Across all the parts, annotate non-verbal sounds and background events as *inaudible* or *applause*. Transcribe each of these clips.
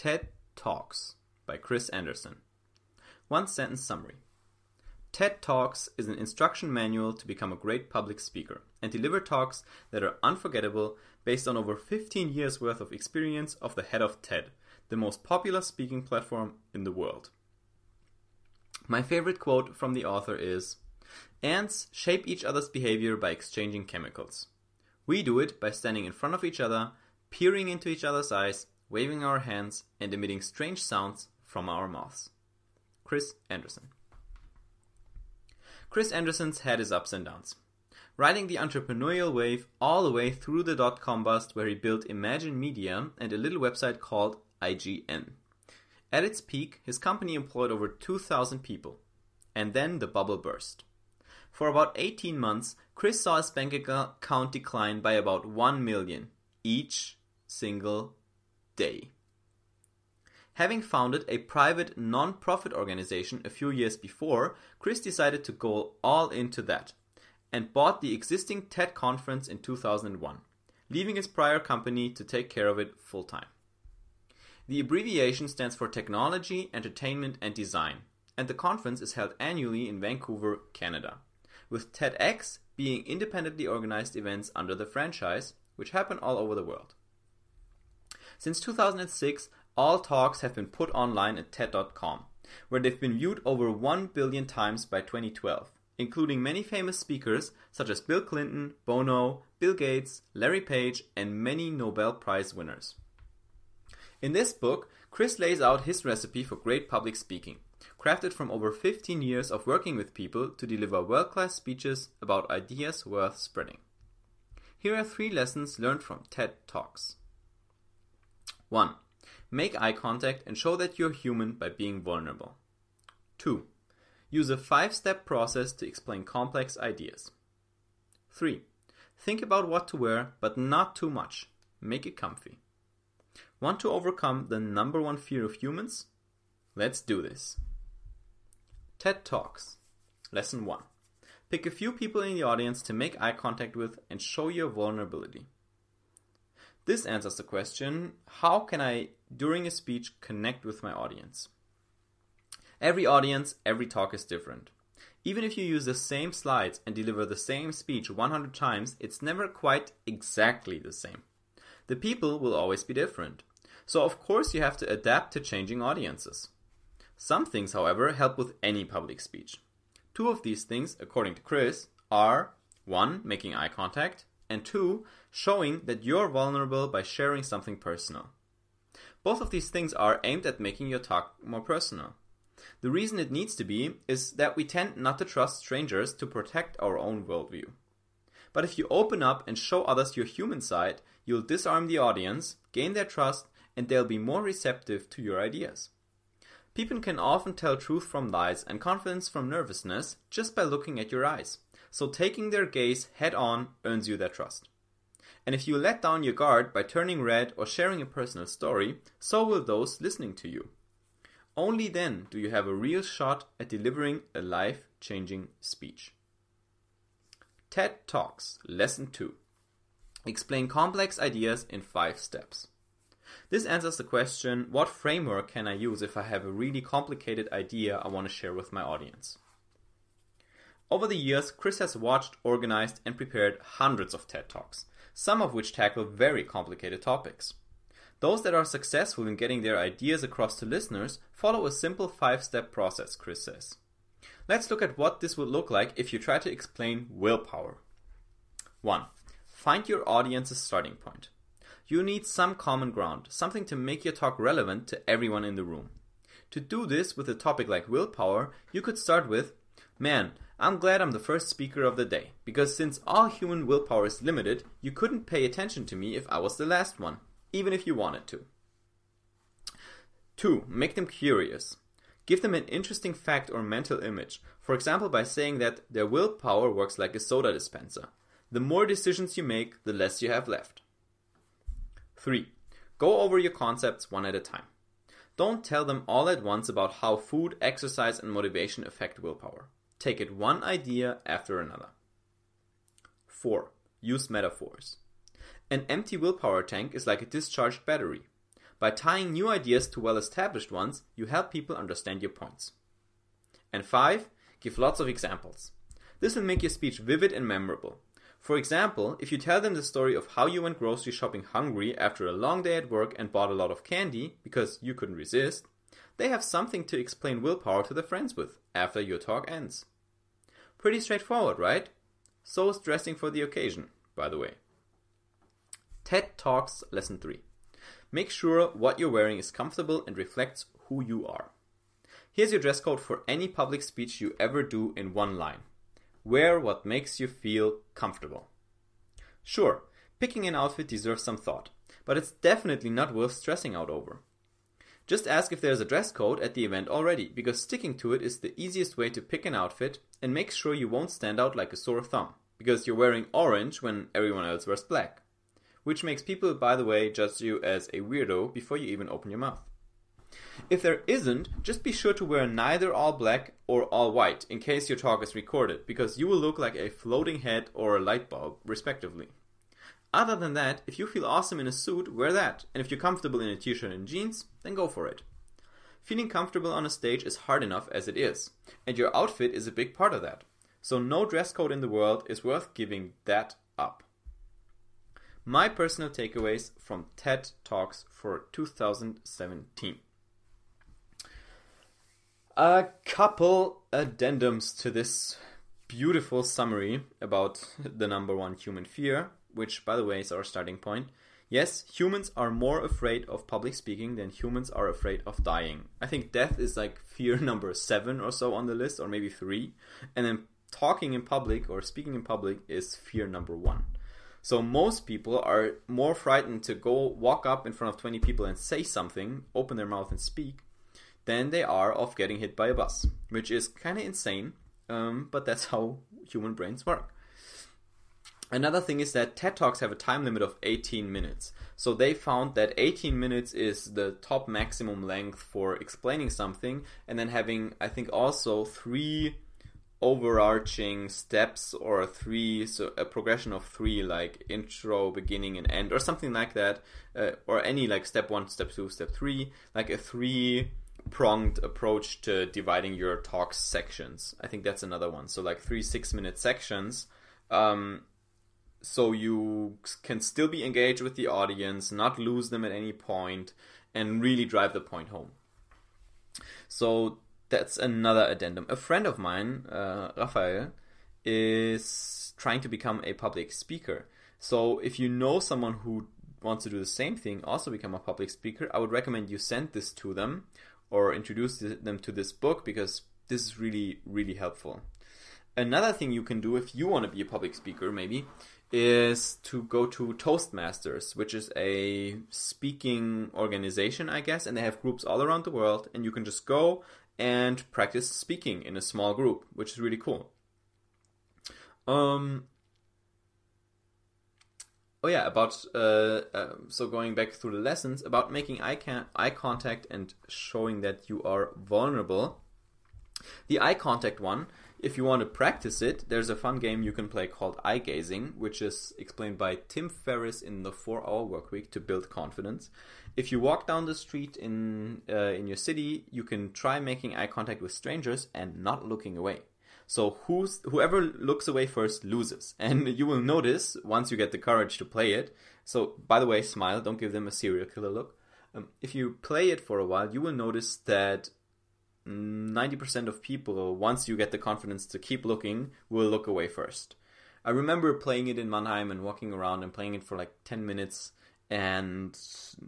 TED Talks by Chris Anderson. One sentence summary TED Talks is an instruction manual to become a great public speaker and deliver talks that are unforgettable based on over 15 years worth of experience of the head of TED, the most popular speaking platform in the world. My favorite quote from the author is Ants shape each other's behavior by exchanging chemicals. We do it by standing in front of each other, peering into each other's eyes, waving our hands, and emitting strange sounds from our mouths. Chris Anderson. Chris Anderson's had his ups and downs. Riding the entrepreneurial wave all the way through the dot com bust, where he built Imagine Media and a little website called IGN. At its peak, his company employed over 2,000 people. And then the bubble burst. For about 18 months, Chris saw his bank account decline by about 1 million each single day. Having founded a private non-profit organization a few years before, Chris decided to go all into that and bought the existing TED conference in 2001, leaving his prior company to take care of it full time. The abbreviation stands for Technology, Entertainment and Design, and the conference is held annually in Vancouver, Canada, with TEDx being independently organized events under the franchise, which happen all over the world. Since 2006, all talks have been put online at TED.com, where they've been viewed over 1 billion times by 2012, including many famous speakers such as Bill Clinton, Bono, Bill Gates, Larry Page, and many Nobel Prize winners. In this book, Chris lays out his recipe for great public speaking, crafted from over 15 years of working with people to deliver world class speeches about ideas worth spreading. Here are three lessons learned from TED Talks. 1. Make eye contact and show that you're human by being vulnerable. 2. Use a five step process to explain complex ideas. 3. Think about what to wear, but not too much. Make it comfy. Want to overcome the number one fear of humans? Let's do this. TED Talks. Lesson 1. Pick a few people in the audience to make eye contact with and show your vulnerability. This answers the question how can I, during a speech, connect with my audience? Every audience, every talk is different. Even if you use the same slides and deliver the same speech 100 times, it's never quite exactly the same. The people will always be different. So, of course, you have to adapt to changing audiences. Some things, however, help with any public speech. Two of these things, according to Chris, are 1. Making eye contact, and 2 showing that you're vulnerable by sharing something personal. Both of these things are aimed at making your talk more personal. The reason it needs to be is that we tend not to trust strangers to protect our own worldview. But if you open up and show others your human side, you'll disarm the audience, gain their trust, and they'll be more receptive to your ideas. People can often tell truth from lies and confidence from nervousness just by looking at your eyes, so taking their gaze head on earns you their trust. And if you let down your guard by turning red or sharing a personal story, so will those listening to you. Only then do you have a real shot at delivering a life changing speech. TED Talks Lesson 2 Explain complex ideas in 5 steps. This answers the question what framework can I use if I have a really complicated idea I want to share with my audience? Over the years, Chris has watched, organized, and prepared hundreds of TED Talks, some of which tackle very complicated topics. Those that are successful in getting their ideas across to listeners follow a simple five step process, Chris says. Let's look at what this would look like if you try to explain willpower. 1. Find your audience's starting point. You need some common ground, something to make your talk relevant to everyone in the room. To do this with a topic like willpower, you could start with Man, I'm glad I'm the first speaker of the day, because since all human willpower is limited, you couldn't pay attention to me if I was the last one, even if you wanted to. 2. Make them curious. Give them an interesting fact or mental image, for example, by saying that their willpower works like a soda dispenser. The more decisions you make, the less you have left. 3. Go over your concepts one at a time. Don't tell them all at once about how food, exercise, and motivation affect willpower. Take it one idea after another. 4. Use metaphors. An empty willpower tank is like a discharged battery. By tying new ideas to well established ones, you help people understand your points. And 5. Give lots of examples. This will make your speech vivid and memorable. For example, if you tell them the story of how you went grocery shopping hungry after a long day at work and bought a lot of candy because you couldn't resist, they have something to explain willpower to their friends with after your talk ends. Pretty straightforward, right? So is dressing for the occasion, by the way. TED Talks Lesson 3. Make sure what you're wearing is comfortable and reflects who you are. Here's your dress code for any public speech you ever do in one line. Wear what makes you feel comfortable. Sure, picking an outfit deserves some thought, but it's definitely not worth stressing out over. Just ask if there's a dress code at the event already, because sticking to it is the easiest way to pick an outfit and make sure you won't stand out like a sore thumb, because you're wearing orange when everyone else wears black. Which makes people, by the way, judge you as a weirdo before you even open your mouth. If there isn't, just be sure to wear neither all black or all white in case your talk is recorded, because you will look like a floating head or a light bulb, respectively. Other than that, if you feel awesome in a suit, wear that, and if you're comfortable in a t shirt and jeans, then go for it. Feeling comfortable on a stage is hard enough as it is, and your outfit is a big part of that. So, no dress code in the world is worth giving that up. My personal takeaways from TED Talks for 2017. A couple addendums to this beautiful summary about the number one human fear, which, by the way, is our starting point. Yes, humans are more afraid of public speaking than humans are afraid of dying. I think death is like fear *laughs* number seven or so on the list, or maybe three. And then talking in public or speaking in public is fear number one. So most people are more frightened to go walk up in front of 20 people and say something, open their mouth and speak, than they are of getting hit by a bus, which is kind of insane, um, but that's *laughs* how human brains work. Another thing is that TED Talks have a time limit of 18 minutes. So they found that 18 minutes is the top maximum length for explaining something, and then having, I think, also three overarching steps or three, so a progression of three, like intro, beginning, and end, or something like that, uh, or any like step one, step two, step three, like a three pronged approach to dividing your talk sections. I think that's another one. So like three six minute sections. Um, so you can still be engaged with the audience, not lose them at any point, and really drive the point home. So that's another addendum. A friend of mine, uh, Rafael, is trying to become a public speaker. So if you know someone who wants to do the same thing, also become a public speaker, I would recommend you send this to them or introduce them to this book because this is really, really helpful. Another thing you can do if you want to be a public speaker, maybe, is to go to Toastmasters, which is a speaking organization, I guess, and they have groups all around the world, and you can just go and practice speaking in a small group, which is really cool. Um, oh yeah, about uh, uh, so going back through the lessons about making eye, can- eye contact and showing that you are vulnerable. The eye contact one if you want to practice it, there's a fun game you can play called Eye Gazing, which is explained by Tim Ferriss in the 4-Hour Workweek to build confidence. If you walk down the street in uh, in your city, you can try making eye contact with strangers and not looking away. So who's whoever looks away first loses, *laughs* and you will notice once you get the courage to play it. So by the way, smile. Don't give them a serial killer look. Um, if you play it for a while, you will notice that 90% of people, once you get the confidence to keep looking, will look away first. I remember playing it in Mannheim and walking around and playing it for like 10 minutes, and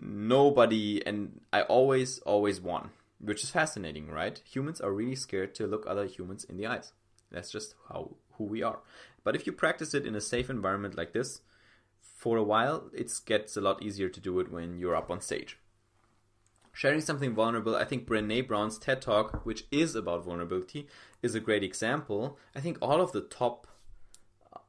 nobody, and I always, always won, which is fascinating, right? Humans are really scared to look other humans in the eyes. That's just how who we are. But if you practice it in a safe environment like this, for a while, it gets a lot easier to do it when you're up on stage sharing something vulnerable, I think Brene Brown's TED Talk, which is about vulnerability, is a great example. I think all of the top,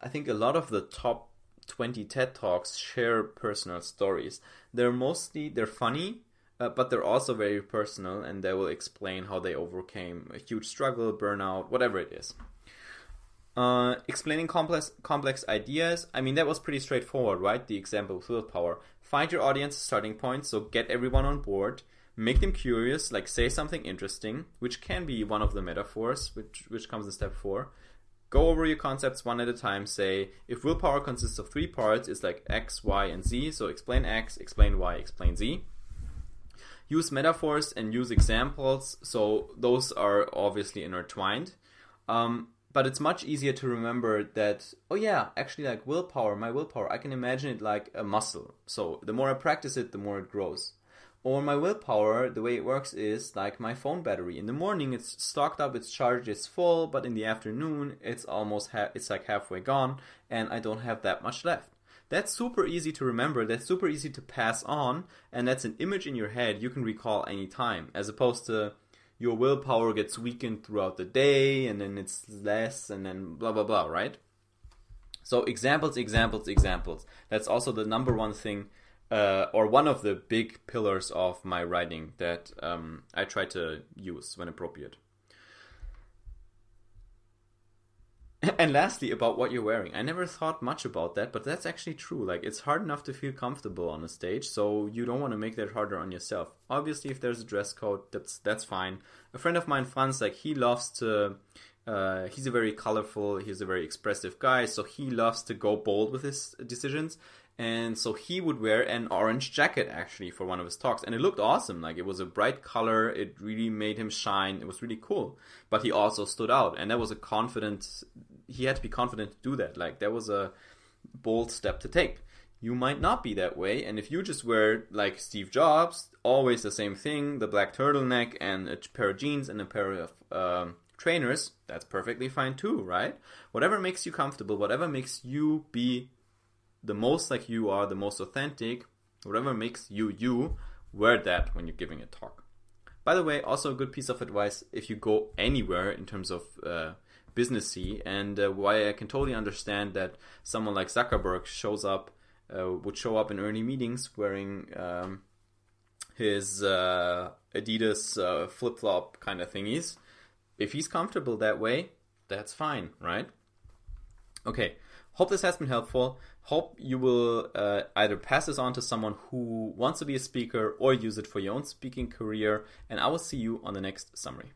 I think a lot of the top 20 TED Talks share personal stories. They're mostly, they're funny, uh, but they're also very personal and they will explain how they overcame a huge struggle, burnout, whatever it is. Uh, explaining complex complex ideas. I mean, that was pretty straightforward, right? The example of willpower find your audience starting point, so get everyone on board, make them curious, like say something interesting, which can be one of the metaphors, which which comes in step four. Go over your concepts one at a time. Say if willpower consists of three parts, it's like X, Y, and Z. So explain X, explain Y, explain Z. Use metaphors and use examples. So those are obviously intertwined. Um, but it's much easier to remember that oh yeah actually like willpower my willpower i can imagine it like a muscle. So the more i practice it the more it grows. Or my willpower the way it works is like my phone battery. In the morning it's stocked up it's charged it's full but in the afternoon it's almost ha- it's like halfway gone and i don't have that much left. That's super easy to remember that's super easy to pass on and that's an image in your head you can recall anytime as opposed to your willpower gets weakened throughout the day and then it's less and then blah blah blah right? So examples examples examples. That's also the number one thing uh, or one of the big pillars of my writing that um, i try to use when appropriate *laughs* and lastly about what you're wearing. I never thought much about that but that's actually true. Like it's hard enough to feel comfortable on a stage so you don't want to make that harder on yourself. Obviously if there's a dress code that's that's fine. A friend of mine franz like he loves to uh, he's a very colorful he's a very expressive guy so he loves to go bold with his decisions. And so he would wear an orange jacket actually for one of his talks. And it looked awesome. Like it was a bright color. It really made him shine. It was really cool. But he also stood out. And that was a confident he had to be confident to do that. Like that was a bold step to take. You might not be that way and if you just wear like steve jobs always the same thing the black turtleneck and a pair of jeans and a pair of um, trainers that's perfectly fine too right? Whatever makes you comfortable whatever makes you be the most like you are, the most authentic, whatever makes you you, wear that when you're giving a talk. By the way, also a good piece of advice if you go anywhere in terms of uh, businessy, and uh, why I can totally understand that someone like Zuckerberg shows up, uh, would show up in early meetings wearing um, his uh, Adidas uh, flip flop kind of thingies. If he's comfortable that way, that's fine, right? Okay, Hope this has been helpful. Hope you will uh, either pass this on to someone who wants to be a speaker or use it for your own speaking career. And I will see you on the next summary.